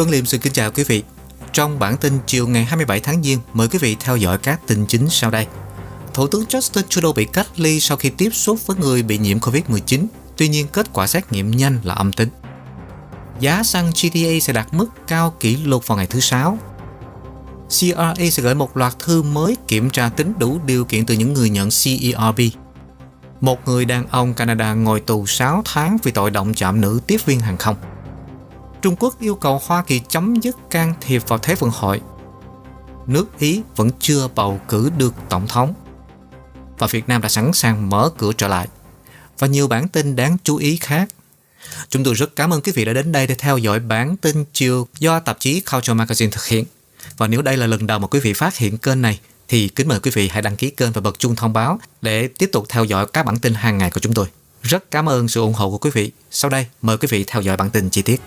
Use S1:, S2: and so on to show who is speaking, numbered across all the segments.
S1: Tuấn Liêm xin kính chào quý vị. Trong bản tin chiều ngày 27 tháng Giêng, mời quý vị theo dõi các tin chính sau đây. Thủ tướng Justin Trudeau bị cách ly sau khi tiếp xúc với người bị nhiễm COVID-19, tuy nhiên kết quả xét nghiệm nhanh là âm tính. Giá xăng GTA sẽ đạt mức cao kỷ lục vào ngày thứ Sáu. CRA sẽ gửi một loạt thư mới kiểm tra tính đủ điều kiện từ những người nhận CERB. Một người đàn ông Canada ngồi tù 6 tháng vì tội động chạm nữ tiếp viên hàng không. Trung Quốc yêu cầu Hoa Kỳ chấm dứt can thiệp vào Thế vận hội. Nước Ý vẫn chưa bầu cử được tổng thống. Và Việt Nam đã sẵn sàng mở cửa trở lại. Và nhiều bản tin đáng chú ý khác. Chúng tôi rất cảm ơn quý vị đã đến đây để theo dõi bản tin chiều do tạp chí Culture Magazine thực hiện. Và nếu đây là lần đầu mà quý vị phát hiện kênh này, thì kính mời quý vị hãy đăng ký kênh và bật chuông thông báo để tiếp tục theo dõi các bản tin hàng ngày của chúng tôi. Rất cảm ơn sự ủng hộ của quý vị. Sau đây, mời quý vị theo dõi bản tin chi tiết.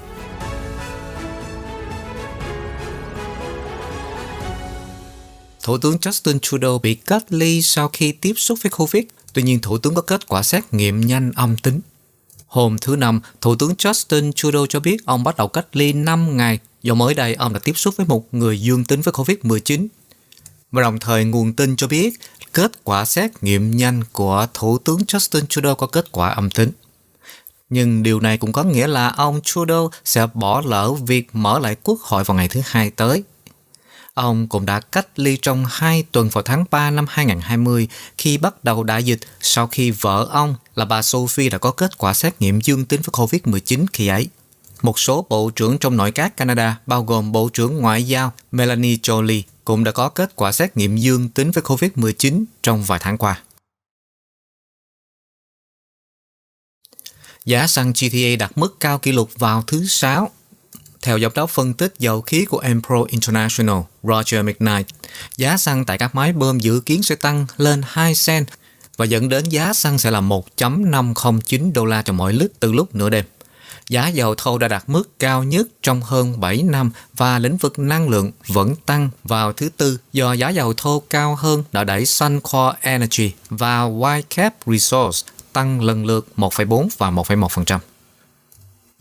S1: Thủ tướng Justin Trudeau bị cách ly sau khi tiếp xúc với Covid. Tuy nhiên, Thủ tướng có kết quả xét nghiệm nhanh âm tính. Hôm thứ Năm, Thủ tướng Justin Trudeau cho biết ông bắt đầu cách ly 5 ngày do mới đây ông đã tiếp xúc với một người dương tính với Covid-19. Và đồng thời nguồn tin cho biết kết quả xét nghiệm nhanh của Thủ tướng Justin Trudeau có kết quả âm tính. Nhưng điều này cũng có nghĩa là ông Trudeau sẽ bỏ lỡ việc mở lại quốc hội vào ngày thứ hai tới. Ông cũng đã cách ly trong 2 tuần vào tháng 3 năm 2020 khi bắt đầu đại dịch sau khi vợ ông là bà Sophie đã có kết quả xét nghiệm dương tính với COVID-19 khi ấy. Một số bộ trưởng trong nội các Canada, bao gồm Bộ trưởng Ngoại giao Melanie Jolie, cũng đã có kết quả xét nghiệm dương tính với COVID-19 trong vài tháng qua. Giá xăng GTA đạt mức cao kỷ lục vào thứ Sáu theo giám đốc phân tích dầu khí của Empro International, Roger McKnight, giá xăng tại các máy bơm dự kiến sẽ tăng lên 2 cent và dẫn đến giá xăng sẽ là 1.509 đô la cho mỗi lít từ lúc nửa đêm. Giá dầu thô đã đạt mức cao nhất trong hơn 7 năm và lĩnh vực năng lượng vẫn tăng vào thứ tư do giá dầu thô cao hơn đã đẩy Suncor Energy và Whitecap Resource tăng lần lượt 1,4 và 1,1%.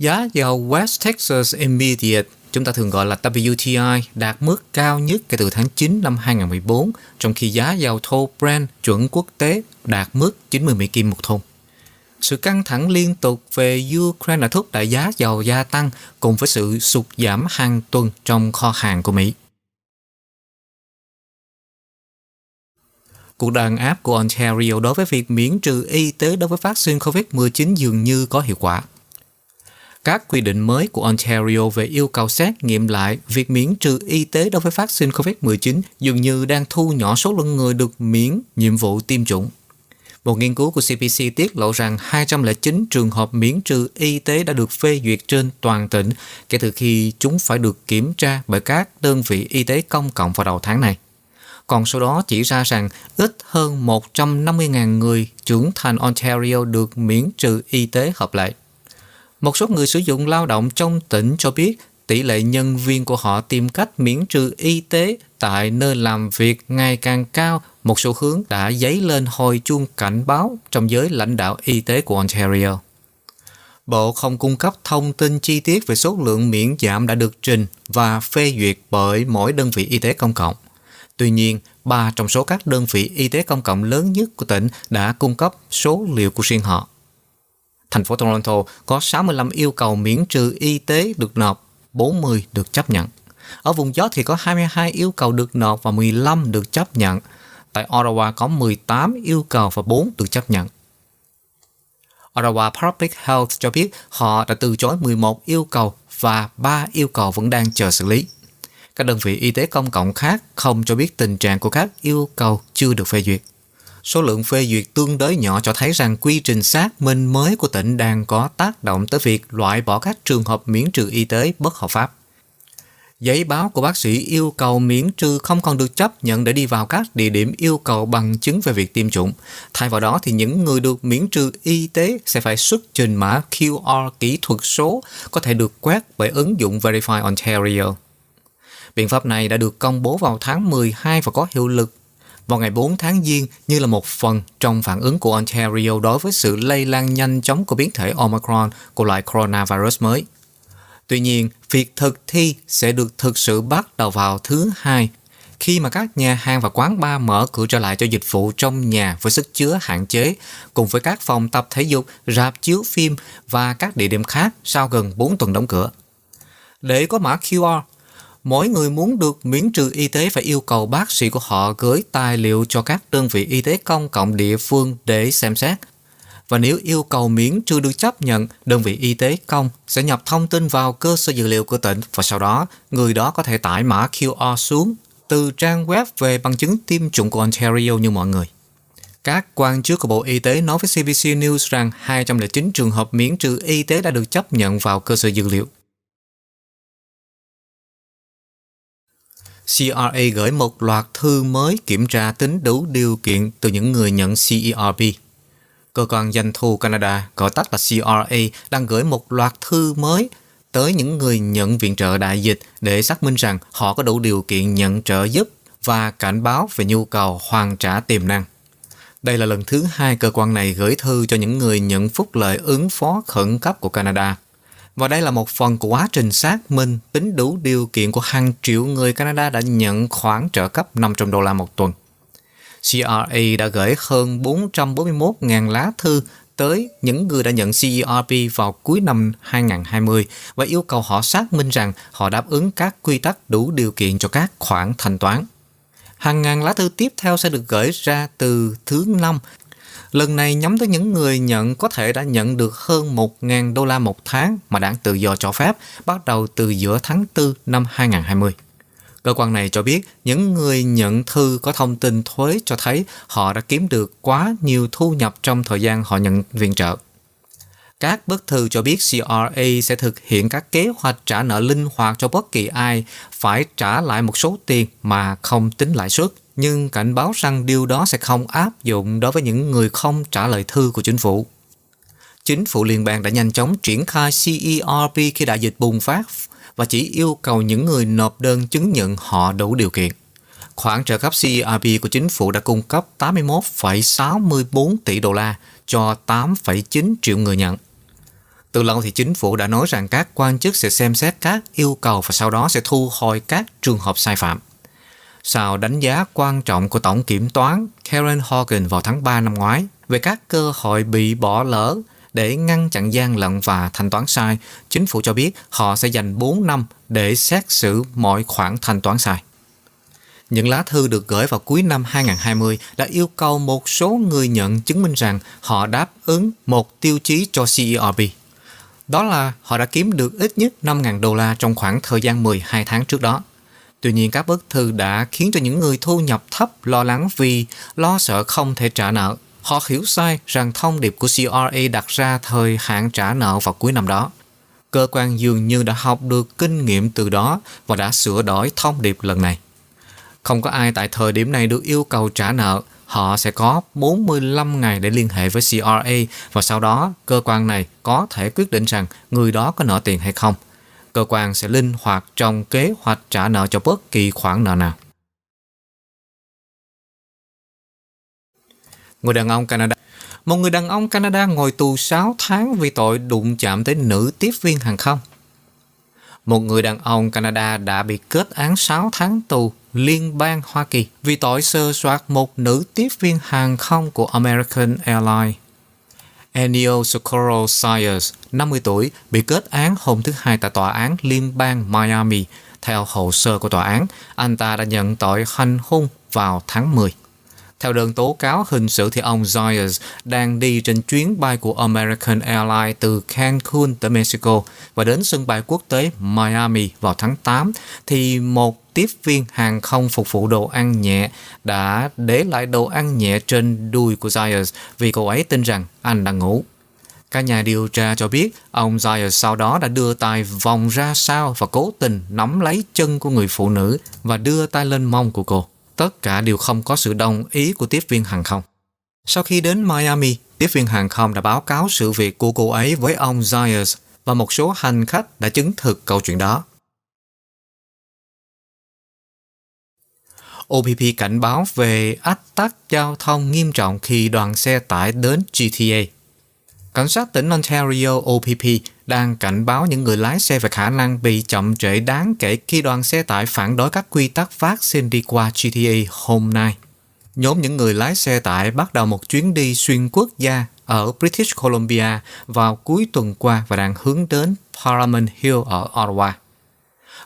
S1: Giá dầu West Texas Immediate, chúng ta thường gọi là WTI, đạt mức cao nhất kể từ tháng 9 năm 2014, trong khi giá dầu thô Brent chuẩn quốc tế đạt mức 90 Mỹ Kim một thùng. Sự căng thẳng liên tục về Ukraine đã thúc đẩy giá dầu gia tăng cùng với sự sụt giảm hàng tuần trong kho hàng của Mỹ. Cuộc đàn áp của Ontario đối với việc miễn trừ y tế đối với vaccine COVID-19 dường như có hiệu quả. Các quy định mới của Ontario về yêu cầu xét nghiệm lại việc miễn trừ y tế đối với vaccine COVID-19 dường như đang thu nhỏ số lượng người được miễn nhiệm vụ tiêm chủng. Một nghiên cứu của CPC tiết lộ rằng 209 trường hợp miễn trừ y tế đã được phê duyệt trên toàn tỉnh kể từ khi chúng phải được kiểm tra bởi các đơn vị y tế công cộng vào đầu tháng này. Còn số đó chỉ ra rằng ít hơn 150.000 người trưởng thành Ontario được miễn trừ y tế hợp lệ. Một số người sử dụng lao động trong tỉnh cho biết tỷ lệ nhân viên của họ tìm cách miễn trừ y tế tại nơi làm việc ngày càng cao, một xu hướng đã dấy lên hồi chuông cảnh báo trong giới lãnh đạo y tế của Ontario. Bộ không cung cấp thông tin chi tiết về số lượng miễn giảm đã được trình và phê duyệt bởi mỗi đơn vị y tế công cộng. Tuy nhiên, ba trong số các đơn vị y tế công cộng lớn nhất của tỉnh đã cung cấp số liệu của riêng họ. Thành phố Toronto có 65 yêu cầu miễn trừ y tế được nộp, 40 được chấp nhận. Ở vùng gió thì có 22 yêu cầu được nộp và 15 được chấp nhận. Tại Ottawa có 18 yêu cầu và 4 được chấp nhận. Ottawa Public Health cho biết họ đã từ chối 11 yêu cầu và 3 yêu cầu vẫn đang chờ xử lý. Các đơn vị y tế công cộng khác không cho biết tình trạng của các yêu cầu chưa được phê duyệt. Số lượng phê duyệt tương đối nhỏ cho thấy rằng quy trình xác minh mới của tỉnh đang có tác động tới việc loại bỏ các trường hợp miễn trừ y tế bất hợp pháp. Giấy báo của bác sĩ yêu cầu miễn trừ không còn được chấp nhận để đi vào các địa điểm yêu cầu bằng chứng về việc tiêm chủng. Thay vào đó thì những người được miễn trừ y tế sẽ phải xuất trình mã QR kỹ thuật số có thể được quét bởi ứng dụng Verify Ontario. Biện pháp này đã được công bố vào tháng 12 và có hiệu lực vào ngày 4 tháng Giêng như là một phần trong phản ứng của Ontario đối với sự lây lan nhanh chóng của biến thể Omicron của loại coronavirus mới. Tuy nhiên, việc thực thi sẽ được thực sự bắt đầu vào thứ hai khi mà các nhà hàng và quán bar mở cửa trở lại cho dịch vụ trong nhà với sức chứa hạn chế, cùng với các phòng tập thể dục, rạp chiếu phim và các địa điểm khác sau gần 4 tuần đóng cửa. Để có mã QR, mỗi người muốn được miễn trừ y tế phải yêu cầu bác sĩ của họ gửi tài liệu cho các đơn vị y tế công cộng địa phương để xem xét. Và nếu yêu cầu miễn trừ được chấp nhận, đơn vị y tế công sẽ nhập thông tin vào cơ sở dữ liệu của tỉnh và sau đó người đó có thể tải mã QR xuống từ trang web về bằng chứng tiêm chủng của Ontario như mọi người. Các quan chức của Bộ Y tế nói với CBC News rằng 209 trường hợp miễn trừ y tế đã được chấp nhận vào cơ sở dữ liệu. CRA gửi một loạt thư mới kiểm tra tính đủ điều kiện từ những người nhận CERB. Cơ quan doanh thu Canada, gọi tắt là CRA, đang gửi một loạt thư mới tới những người nhận viện trợ đại dịch để xác minh rằng họ có đủ điều kiện nhận trợ giúp và cảnh báo về nhu cầu hoàn trả tiềm năng. Đây là lần thứ hai cơ quan này gửi thư cho những người nhận phúc lợi ứng phó khẩn cấp của Canada. Và đây là một phần của quá trình xác minh tính đủ điều kiện của hàng triệu người Canada đã nhận khoản trợ cấp 500 đô la một tuần. CRA đã gửi hơn 441.000 lá thư tới những người đã nhận CERP vào cuối năm 2020 và yêu cầu họ xác minh rằng họ đáp ứng các quy tắc đủ điều kiện cho các khoản thanh toán. Hàng ngàn lá thư tiếp theo sẽ được gửi ra từ thứ năm. Lần này nhắm tới những người nhận có thể đã nhận được hơn 1.000 đô la một tháng mà đảng tự do cho phép bắt đầu từ giữa tháng 4 năm 2020. Cơ quan này cho biết những người nhận thư có thông tin thuế cho thấy họ đã kiếm được quá nhiều thu nhập trong thời gian họ nhận viện trợ. Các bức thư cho biết CRA sẽ thực hiện các kế hoạch trả nợ linh hoạt cho bất kỳ ai phải trả lại một số tiền mà không tính lãi suất, nhưng cảnh báo rằng điều đó sẽ không áp dụng đối với những người không trả lời thư của chính phủ. Chính phủ liên bang đã nhanh chóng triển khai CERP khi đại dịch bùng phát và chỉ yêu cầu những người nộp đơn chứng nhận họ đủ điều kiện. Khoản trợ cấp CERP của chính phủ đã cung cấp 81,64 tỷ đô la cho 8,9 triệu người nhận. Từ lâu thì chính phủ đã nói rằng các quan chức sẽ xem xét các yêu cầu và sau đó sẽ thu hồi các trường hợp sai phạm. Sau đánh giá quan trọng của Tổng Kiểm toán Karen Hogan vào tháng 3 năm ngoái về các cơ hội bị bỏ lỡ để ngăn chặn gian lận và thanh toán sai, chính phủ cho biết họ sẽ dành 4 năm để xét xử mọi khoản thanh toán sai. Những lá thư được gửi vào cuối năm 2020 đã yêu cầu một số người nhận chứng minh rằng họ đáp ứng một tiêu chí cho CERB. Đó là họ đã kiếm được ít nhất 5.000 đô la trong khoảng thời gian 12 tháng trước đó. Tuy nhiên các bức thư đã khiến cho những người thu nhập thấp lo lắng vì lo sợ không thể trả nợ Họ hiểu sai rằng thông điệp của CRA đặt ra thời hạn trả nợ vào cuối năm đó. Cơ quan dường như đã học được kinh nghiệm từ đó và đã sửa đổi thông điệp lần này. Không có ai tại thời điểm này được yêu cầu trả nợ, họ sẽ có 45 ngày để liên hệ với CRA và sau đó cơ quan này có thể quyết định rằng người đó có nợ tiền hay không. Cơ quan sẽ linh hoạt trong kế hoạch trả nợ cho bất kỳ khoản nợ nào. Người đàn ông Canada Một người đàn ông Canada ngồi tù 6 tháng vì tội đụng chạm tới nữ tiếp viên hàng không. Một người đàn ông Canada đã bị kết án 6 tháng tù liên bang Hoa Kỳ vì tội sơ soát một nữ tiếp viên hàng không của American Airlines. Ennio Socorro Sayers, 50 tuổi, bị kết án hôm thứ Hai tại tòa án liên bang Miami. Theo hồ sơ của tòa án, anh ta đã nhận tội hành hung vào tháng 10. Theo đơn tố cáo hình sự thì ông Zayas đang đi trên chuyến bay của American Airlines từ Cancun tới Mexico và đến sân bay quốc tế Miami vào tháng 8 thì một tiếp viên hàng không phục vụ đồ ăn nhẹ đã để lại đồ ăn nhẹ trên đuôi của Zayas vì cô ấy tin rằng anh đang ngủ. Các nhà điều tra cho biết ông Zayas sau đó đã đưa tay vòng ra sau và cố tình nắm lấy chân của người phụ nữ và đưa tay lên mông của cô tất cả đều không có sự đồng ý của tiếp viên hàng không. Sau khi đến Miami, tiếp viên hàng không đã báo cáo sự việc của cô ấy với ông Zayas và một số hành khách đã chứng thực câu chuyện đó. OPP cảnh báo về ách tắc giao thông nghiêm trọng khi đoàn xe tải đến GTA. Cảnh sát tỉnh Ontario OPP đang cảnh báo những người lái xe về khả năng bị chậm trễ đáng kể khi đoàn xe tải phản đối các quy tắc phát sinh đi qua GTA hôm nay. Nhóm những người lái xe tải bắt đầu một chuyến đi xuyên quốc gia ở British Columbia vào cuối tuần qua và đang hướng đến Parliament Hill ở Ottawa.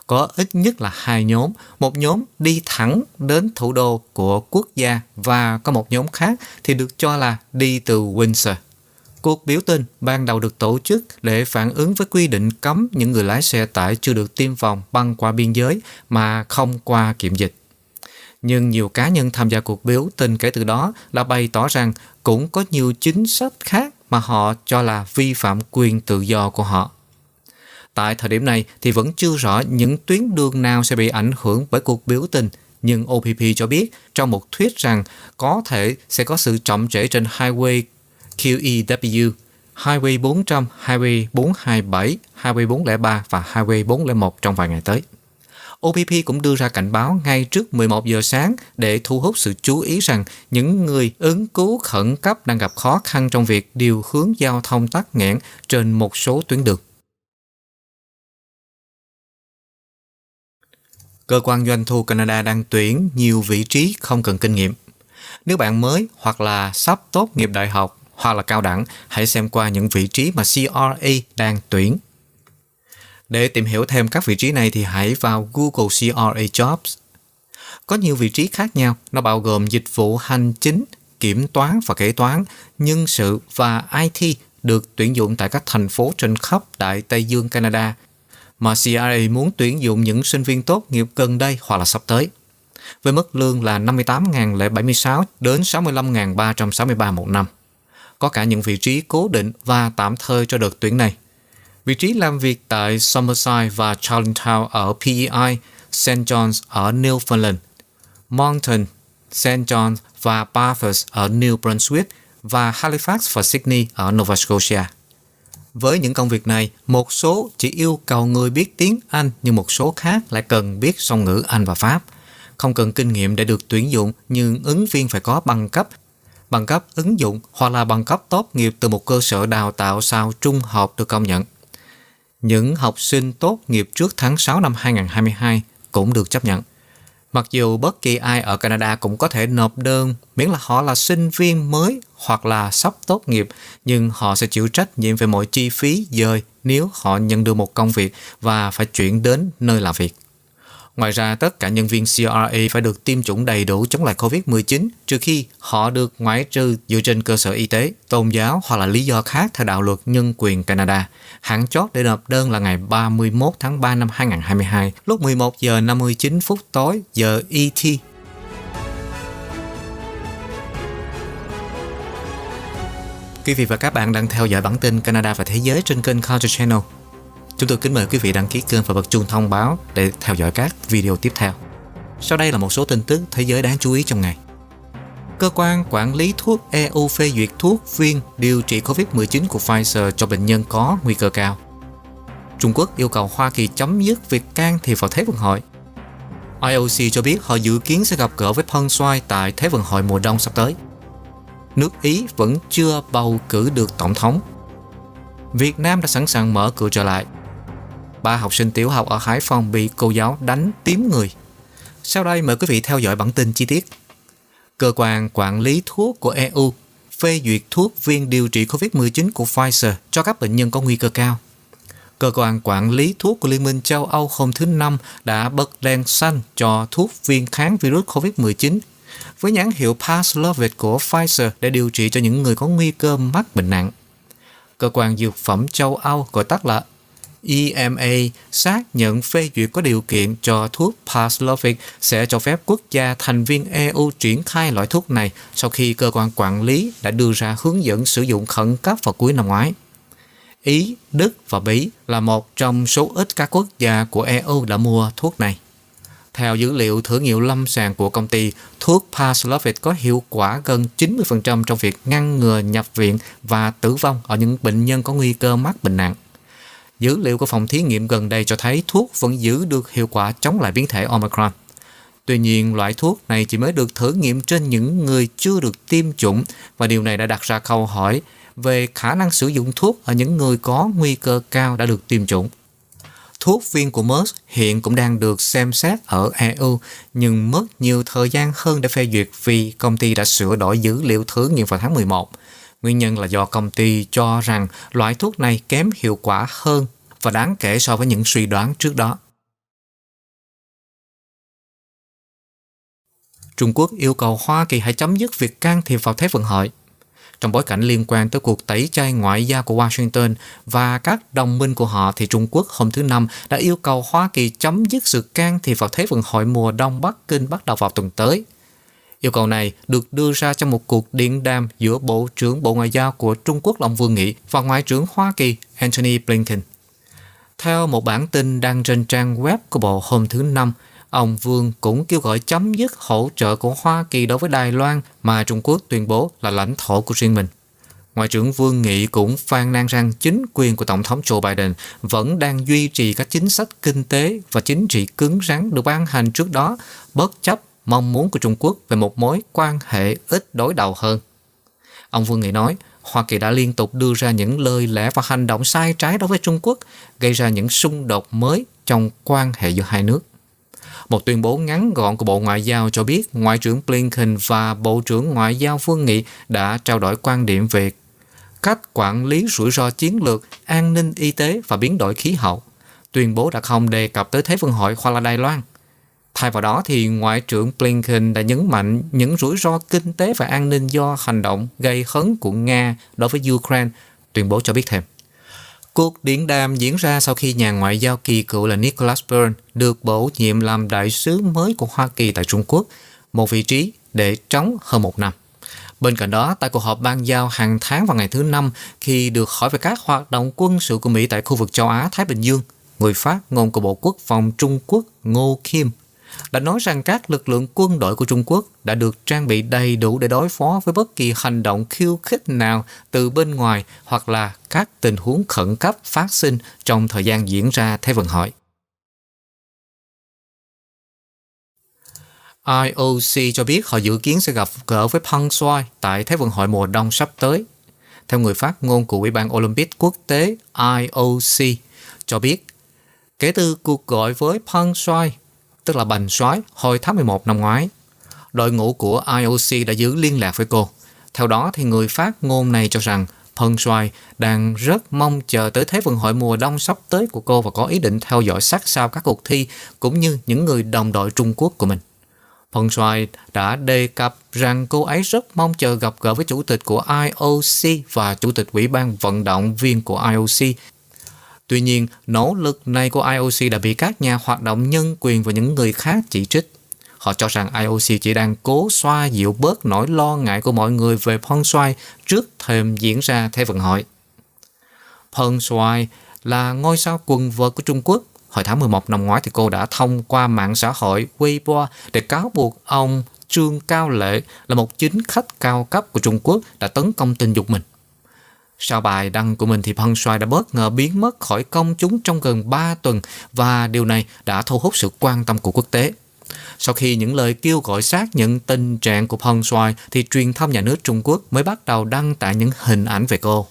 S1: Có ít nhất là hai nhóm, một nhóm đi thẳng đến thủ đô của quốc gia và có một nhóm khác thì được cho là đi từ Windsor. Cuộc biểu tình ban đầu được tổ chức để phản ứng với quy định cấm những người lái xe tải chưa được tiêm phòng băng qua biên giới mà không qua kiểm dịch. Nhưng nhiều cá nhân tham gia cuộc biểu tình kể từ đó đã bày tỏ rằng cũng có nhiều chính sách khác mà họ cho là vi phạm quyền tự do của họ. Tại thời điểm này thì vẫn chưa rõ những tuyến đường nào sẽ bị ảnh hưởng bởi cuộc biểu tình, nhưng OPP cho biết trong một thuyết rằng có thể sẽ có sự chậm trễ trên Highway QEW, Highway 400, Highway 427, Highway 403 và Highway 401 trong vài ngày tới. OPP cũng đưa ra cảnh báo ngay trước 11 giờ sáng để thu hút sự chú ý rằng những người ứng cứu khẩn cấp đang gặp khó khăn trong việc điều hướng giao thông tắc nghẽn trên một số tuyến đường. Cơ quan doanh thu Canada đang tuyển nhiều vị trí không cần kinh nghiệm. Nếu bạn mới hoặc là sắp tốt nghiệp đại học hoặc là cao đẳng, hãy xem qua những vị trí mà CRA đang tuyển. Để tìm hiểu thêm các vị trí này thì hãy vào Google CRA Jobs. Có nhiều vị trí khác nhau, nó bao gồm dịch vụ hành chính, kiểm toán và kế toán, nhân sự và IT được tuyển dụng tại các thành phố trên khắp Đại Tây Dương Canada mà CRA muốn tuyển dụng những sinh viên tốt nghiệp gần đây hoặc là sắp tới. Với mức lương là 58.076 đến 65.363 một năm. Có cả những vị trí cố định và tạm thời cho đợt tuyển này. Vị trí làm việc tại Summerside và Charlottetown ở PEI, St. John's ở Newfoundland, Moncton, St. John's và Bathurst ở New Brunswick và Halifax và Sydney ở Nova Scotia. Với những công việc này, một số chỉ yêu cầu người biết tiếng Anh nhưng một số khác lại cần biết song ngữ Anh và Pháp. Không cần kinh nghiệm để được tuyển dụng nhưng ứng viên phải có bằng cấp bằng cấp ứng dụng hoặc là bằng cấp tốt nghiệp từ một cơ sở đào tạo sau trung học được công nhận. Những học sinh tốt nghiệp trước tháng 6 năm 2022 cũng được chấp nhận. Mặc dù bất kỳ ai ở Canada cũng có thể nộp đơn miễn là họ là sinh viên mới hoặc là sắp tốt nghiệp, nhưng họ sẽ chịu trách nhiệm về mọi chi phí dời nếu họ nhận được một công việc và phải chuyển đến nơi làm việc. Ngoài ra, tất cả nhân viên CRA phải được tiêm chủng đầy đủ chống lại COVID-19 trừ khi họ được ngoại trừ dựa trên cơ sở y tế, tôn giáo hoặc là lý do khác theo đạo luật nhân quyền Canada. Hạn chót để nộp đơn là ngày 31 tháng 3 năm 2022 lúc 11 giờ 59 phút tối giờ ET. Quý vị và các bạn đang theo dõi bản tin Canada và Thế giới trên kênh Culture Channel. Chúng tôi kính mời quý vị đăng ký kênh và bật chuông thông báo để theo dõi các video tiếp theo. Sau đây là một số tin tức thế giới đáng chú ý trong ngày. Cơ quan quản lý thuốc EU phê duyệt thuốc viên điều trị COVID-19 của Pfizer cho bệnh nhân có nguy cơ cao. Trung Quốc yêu cầu Hoa Kỳ chấm dứt việc can thiệp vào Thế vận hội. IOC cho biết họ dự kiến sẽ gặp gỡ với Peng Shuai tại Thế vận hội mùa đông sắp tới. Nước Ý vẫn chưa bầu cử được tổng thống. Việt Nam đã sẵn sàng mở cửa trở lại ba học sinh tiểu học ở Hải Phòng bị cô giáo đánh tím người. Sau đây mời quý vị theo dõi bản tin chi tiết. Cơ quan quản lý thuốc của EU phê duyệt thuốc viên điều trị COVID-19 của Pfizer cho các bệnh nhân có nguy cơ cao. Cơ quan quản lý thuốc của Liên minh châu Âu hôm thứ Năm đã bật đèn xanh cho thuốc viên kháng virus COVID-19 với nhãn hiệu Paxlovid của Pfizer để điều trị cho những người có nguy cơ mắc bệnh nặng. Cơ quan Dược phẩm châu Âu gọi tắt là EMA xác nhận phê duyệt có điều kiện cho thuốc Paxlovid sẽ cho phép quốc gia thành viên EU triển khai loại thuốc này sau khi cơ quan quản lý đã đưa ra hướng dẫn sử dụng khẩn cấp vào cuối năm ngoái. Ý, Đức và Bỉ là một trong số ít các quốc gia của EU đã mua thuốc này. Theo dữ liệu thử nghiệm lâm sàng của công ty, thuốc Paxlovid có hiệu quả gần 90% trong việc ngăn ngừa nhập viện và tử vong ở những bệnh nhân có nguy cơ mắc bệnh nặng. Dữ liệu của phòng thí nghiệm gần đây cho thấy thuốc vẫn giữ được hiệu quả chống lại biến thể Omicron. Tuy nhiên, loại thuốc này chỉ mới được thử nghiệm trên những người chưa được tiêm chủng và điều này đã đặt ra câu hỏi về khả năng sử dụng thuốc ở những người có nguy cơ cao đã được tiêm chủng. Thuốc viên của Merck hiện cũng đang được xem xét ở EU nhưng mất nhiều thời gian hơn để phê duyệt vì công ty đã sửa đổi dữ liệu thử nghiệm vào tháng 11. Nguyên nhân là do công ty cho rằng loại thuốc này kém hiệu quả hơn và đáng kể so với những suy đoán trước đó. Trung Quốc yêu cầu Hoa Kỳ hãy chấm dứt việc can thiệp vào Thế vận hội trong bối cảnh liên quan tới cuộc tẩy chay ngoại giao của Washington và các đồng minh của họ thì Trung Quốc hôm thứ Năm đã yêu cầu Hoa Kỳ chấm dứt sự can thiệp vào Thế vận hội mùa đông Bắc Kinh bắt đầu vào tuần tới. Yêu cầu này được đưa ra trong một cuộc điện đàm giữa Bộ trưởng Bộ Ngoại giao của Trung Quốc Long Vương Nghị và Ngoại trưởng Hoa Kỳ Antony Blinken. Theo một bản tin đăng trên trang web của Bộ hôm thứ Năm, ông Vương cũng kêu gọi chấm dứt hỗ trợ của Hoa Kỳ đối với Đài Loan mà Trung Quốc tuyên bố là lãnh thổ của riêng mình. Ngoại trưởng Vương Nghị cũng phàn nàn rằng chính quyền của Tổng thống Joe Biden vẫn đang duy trì các chính sách kinh tế và chính trị cứng rắn được ban hành trước đó, bất chấp mong muốn của Trung Quốc về một mối quan hệ ít đối đầu hơn. Ông Vương Nghị nói, Hoa Kỳ đã liên tục đưa ra những lời lẽ và hành động sai trái đối với Trung Quốc, gây ra những xung đột mới trong quan hệ giữa hai nước. Một tuyên bố ngắn gọn của Bộ Ngoại giao cho biết Ngoại trưởng Blinken và Bộ trưởng Ngoại giao Vương Nghị đã trao đổi quan điểm về cách quản lý rủi ro chiến lược, an ninh y tế và biến đổi khí hậu. Tuyên bố đã không đề cập tới Thế vận hội Hoa La Đài Loan. Thay vào đó thì Ngoại trưởng Blinken đã nhấn mạnh những rủi ro kinh tế và an ninh do hành động gây hấn của Nga đối với Ukraine, tuyên bố cho biết thêm. Cuộc điện đàm diễn ra sau khi nhà ngoại giao kỳ cựu là Nicholas Byrne được bổ nhiệm làm đại sứ mới của Hoa Kỳ tại Trung Quốc, một vị trí để trống hơn một năm. Bên cạnh đó, tại cuộc họp ban giao hàng tháng vào ngày thứ Năm, khi được hỏi về các hoạt động quân sự của Mỹ tại khu vực châu Á-Thái Bình Dương, người phát ngôn của Bộ Quốc phòng Trung Quốc Ngô Kim đã nói rằng các lực lượng quân đội của Trung Quốc đã được trang bị đầy đủ để đối phó với bất kỳ hành động khiêu khích nào từ bên ngoài hoặc là các tình huống khẩn cấp phát sinh trong thời gian diễn ra Thế vận hội. IOC cho biết họ dự kiến sẽ gặp gỡ với Pang Soi tại Thế vận hội mùa đông sắp tới. Theo người phát ngôn của Ủy ban Olympic quốc tế IOC cho biết, kể từ cuộc gọi với Pang Soi tức là bành soái hồi tháng 11 năm ngoái. Đội ngũ của IOC đã giữ liên lạc với cô. Theo đó thì người phát ngôn này cho rằng Peng Shuai đang rất mong chờ tới Thế vận hội mùa đông sắp tới của cô và có ý định theo dõi sát sao các cuộc thi cũng như những người đồng đội Trung Quốc của mình. Peng Shuai đã đề cập rằng cô ấy rất mong chờ gặp gỡ với chủ tịch của IOC và chủ tịch ủy ban vận động viên của IOC Tuy nhiên, nỗ lực này của IOC đã bị các nhà hoạt động nhân quyền và những người khác chỉ trích. Họ cho rằng IOC chỉ đang cố xoa dịu bớt nỗi lo ngại của mọi người về Peng Shuai trước thềm diễn ra Thế vận hội. Peng Shuai là ngôi sao quần vợt của Trung Quốc. Hồi tháng 11 năm ngoái thì cô đã thông qua mạng xã hội Weibo để cáo buộc ông Trương Cao Lệ là một chính khách cao cấp của Trung Quốc đã tấn công tình dục mình. Sau bài đăng của mình thì Phan Xoài đã bất ngờ biến mất khỏi công chúng trong gần 3 tuần và điều này đã thu hút sự quan tâm của quốc tế. Sau khi những lời kêu gọi xác nhận tình trạng của Phan Xoài thì truyền thông nhà nước Trung Quốc mới bắt đầu đăng tải những hình ảnh về cô.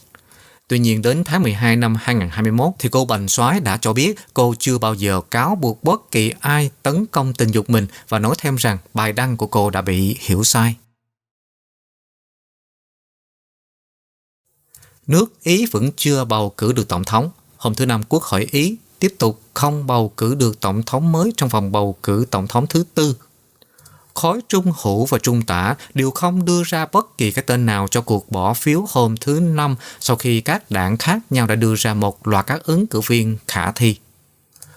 S1: Tuy nhiên đến tháng 12 năm 2021 thì cô Bành Soái đã cho biết cô chưa bao giờ cáo buộc bất kỳ ai tấn công tình dục mình và nói thêm rằng bài đăng của cô đã bị hiểu sai. Nước Ý vẫn chưa bầu cử được tổng thống. Hôm thứ Năm, Quốc hội Ý tiếp tục không bầu cử được tổng thống mới trong vòng bầu cử tổng thống thứ tư. Khối trung hữu và trung tả đều không đưa ra bất kỳ cái tên nào cho cuộc bỏ phiếu hôm thứ Năm sau khi các đảng khác nhau đã đưa ra một loạt các ứng cử viên khả thi.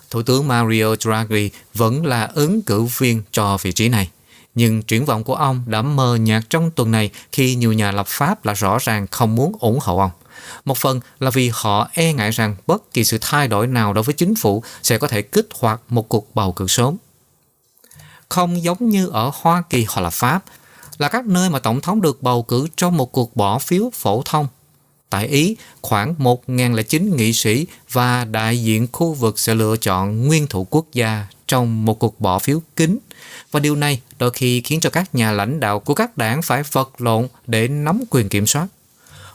S1: Thủ tướng Mario Draghi vẫn là ứng cử viên cho vị trí này nhưng triển vọng của ông đã mờ nhạt trong tuần này khi nhiều nhà lập pháp là rõ ràng không muốn ủng hộ ông. Một phần là vì họ e ngại rằng bất kỳ sự thay đổi nào đối với chính phủ sẽ có thể kích hoạt một cuộc bầu cử sớm. Không giống như ở Hoa Kỳ hoặc là Pháp, là các nơi mà tổng thống được bầu cử trong một cuộc bỏ phiếu phổ thông. Tại Ý, khoảng 1.009 nghị sĩ và đại diện khu vực sẽ lựa chọn nguyên thủ quốc gia trong một cuộc bỏ phiếu kín và điều này đôi khi khiến cho các nhà lãnh đạo của các đảng phải vật lộn để nắm quyền kiểm soát.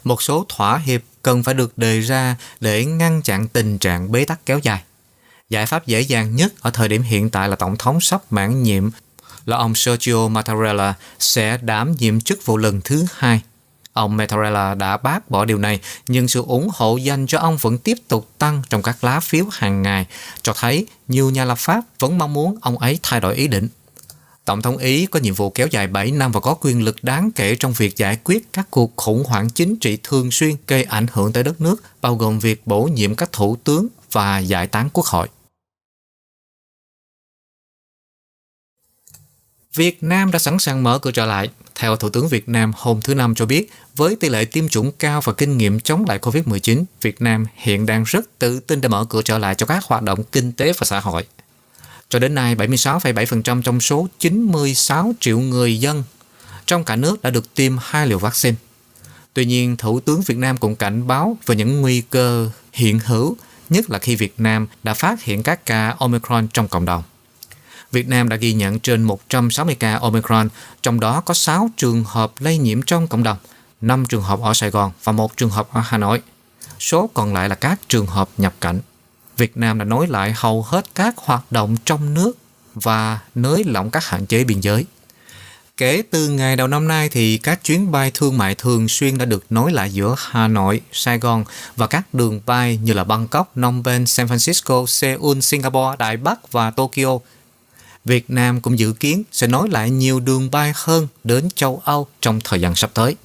S1: một số thỏa hiệp cần phải được đề ra để ngăn chặn tình trạng bế tắc kéo dài. Giải pháp dễ dàng nhất ở thời điểm hiện tại là Tổng thống sắp mãn nhiệm là ông Sergio Mattarella sẽ đảm nhiệm chức vụ lần thứ hai. Ông Mattarella đã bác bỏ điều này, nhưng sự ủng hộ dành cho ông vẫn tiếp tục tăng trong các lá phiếu hàng ngày, cho thấy nhiều nhà lập pháp vẫn mong muốn ông ấy thay đổi ý định. Tổng thống Ý có nhiệm vụ kéo dài 7 năm và có quyền lực đáng kể trong việc giải quyết các cuộc khủng hoảng chính trị thường xuyên gây ảnh hưởng tới đất nước, bao gồm việc bổ nhiệm các thủ tướng và giải tán quốc hội. Việt Nam đã sẵn sàng mở cửa trở lại. Theo Thủ tướng Việt Nam hôm thứ Năm cho biết, với tỷ lệ tiêm chủng cao và kinh nghiệm chống lại COVID-19, Việt Nam hiện đang rất tự tin để mở cửa trở lại cho các hoạt động kinh tế và xã hội. Cho đến nay, 76,7% trong số 96 triệu người dân trong cả nước đã được tiêm hai liều vaccine. Tuy nhiên, Thủ tướng Việt Nam cũng cảnh báo về những nguy cơ hiện hữu, nhất là khi Việt Nam đã phát hiện các ca Omicron trong cộng đồng. Việt Nam đã ghi nhận trên 160 ca Omicron, trong đó có 6 trường hợp lây nhiễm trong cộng đồng, 5 trường hợp ở Sài Gòn và một trường hợp ở Hà Nội. Số còn lại là các trường hợp nhập cảnh. Việt Nam đã nối lại hầu hết các hoạt động trong nước và nới lỏng các hạn chế biên giới. Kể từ ngày đầu năm nay thì các chuyến bay thương mại thường xuyên đã được nối lại giữa Hà Nội, Sài Gòn và các đường bay như là Bangkok, Phnom Penh, San Francisco, Seoul, Singapore, Đài Bắc và Tokyo. Việt Nam cũng dự kiến sẽ nối lại nhiều đường bay hơn đến châu Âu trong thời gian sắp tới.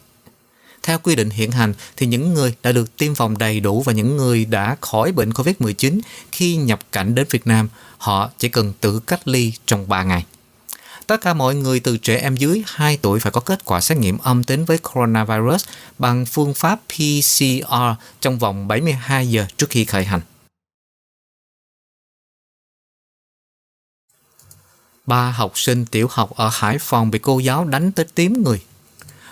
S1: Theo quy định hiện hành thì những người đã được tiêm phòng đầy đủ và những người đã khỏi bệnh COVID-19 khi nhập cảnh đến Việt Nam, họ chỉ cần tự cách ly trong 3 ngày. Tất cả mọi người từ trẻ em dưới 2 tuổi phải có kết quả xét nghiệm âm tính với coronavirus bằng phương pháp PCR trong vòng 72 giờ trước khi khởi hành. Ba học sinh tiểu học ở Hải Phòng bị cô giáo đánh tới tím người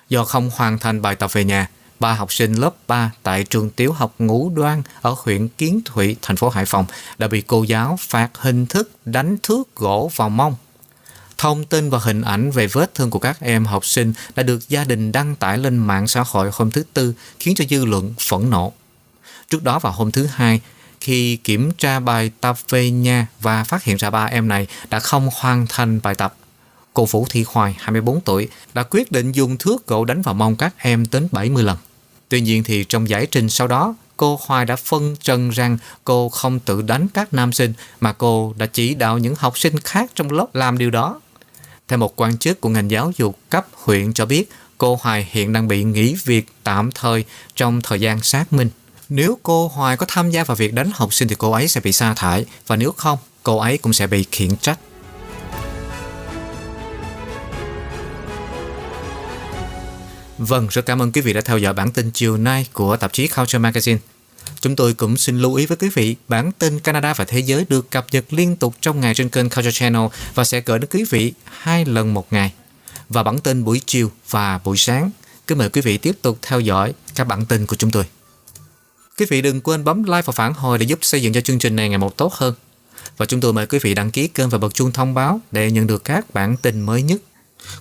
S1: Do không hoàn thành bài tập về nhà, ba học sinh lớp 3 tại trường tiểu học Ngũ Đoan ở huyện Kiến Thụy, thành phố Hải Phòng đã bị cô giáo phạt hình thức đánh thước gỗ vào mông. Thông tin và hình ảnh về vết thương của các em học sinh đã được gia đình đăng tải lên mạng xã hội hôm thứ Tư, khiến cho dư luận phẫn nộ. Trước đó vào hôm thứ Hai, khi kiểm tra bài tập về nhà và phát hiện ra ba em này đã không hoàn thành bài tập cô Vũ Thị Hoài, 24 tuổi, đã quyết định dùng thước gỗ đánh vào mông các em đến 70 lần. Tuy nhiên thì trong giải trình sau đó, cô Hoài đã phân trần rằng cô không tự đánh các nam sinh mà cô đã chỉ đạo những học sinh khác trong lớp làm điều đó. Theo một quan chức của ngành giáo dục cấp huyện cho biết, cô Hoài hiện đang bị nghỉ việc tạm thời trong thời gian xác minh. Nếu cô Hoài có tham gia vào việc đánh học sinh thì cô ấy sẽ bị sa thải và nếu không, cô ấy cũng sẽ bị khiển trách. Vâng, rất cảm ơn quý vị đã theo dõi bản tin chiều nay của tạp chí Culture Magazine. Chúng tôi cũng xin lưu ý với quý vị, bản tin Canada và Thế giới được cập nhật liên tục trong ngày trên kênh Culture Channel và sẽ gửi đến quý vị hai lần một ngày. Và bản tin buổi chiều và buổi sáng. Kính mời quý vị tiếp tục theo dõi các bản tin của chúng tôi. Quý vị đừng quên bấm like và phản hồi để giúp xây dựng cho chương trình này ngày một tốt hơn. Và chúng tôi mời quý vị đăng ký kênh và bật chuông thông báo để nhận được các bản tin mới nhất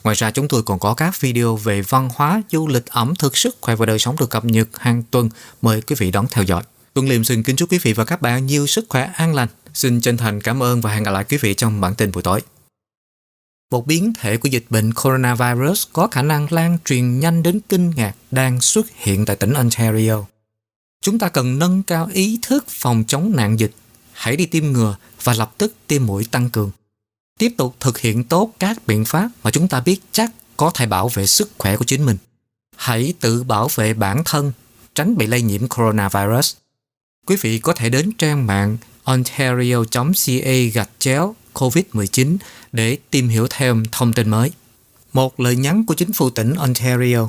S1: Ngoài ra chúng tôi còn có các video về văn hóa, du lịch, ẩm thực, sức khỏe và đời sống được cập nhật hàng tuần. Mời quý vị đón theo dõi. Tuân Liêm xin kính chúc quý vị và các bạn nhiều sức khỏe an lành. Xin chân thành cảm ơn và hẹn gặp lại quý vị trong bản tin buổi tối. Một biến thể của dịch bệnh coronavirus có khả năng lan truyền nhanh đến kinh ngạc đang xuất hiện tại tỉnh Ontario. Chúng ta cần nâng cao ý thức phòng chống nạn dịch. Hãy đi tiêm ngừa và lập tức tiêm mũi tăng cường tiếp tục thực hiện tốt các biện pháp mà chúng ta biết chắc có thể bảo vệ sức khỏe của chính mình. Hãy tự bảo vệ bản thân, tránh bị lây nhiễm coronavirus. Quý vị có thể đến trang mạng ontario.ca gạch chéo COVID-19 để tìm hiểu thêm thông tin mới. Một lời nhắn của chính phủ tỉnh Ontario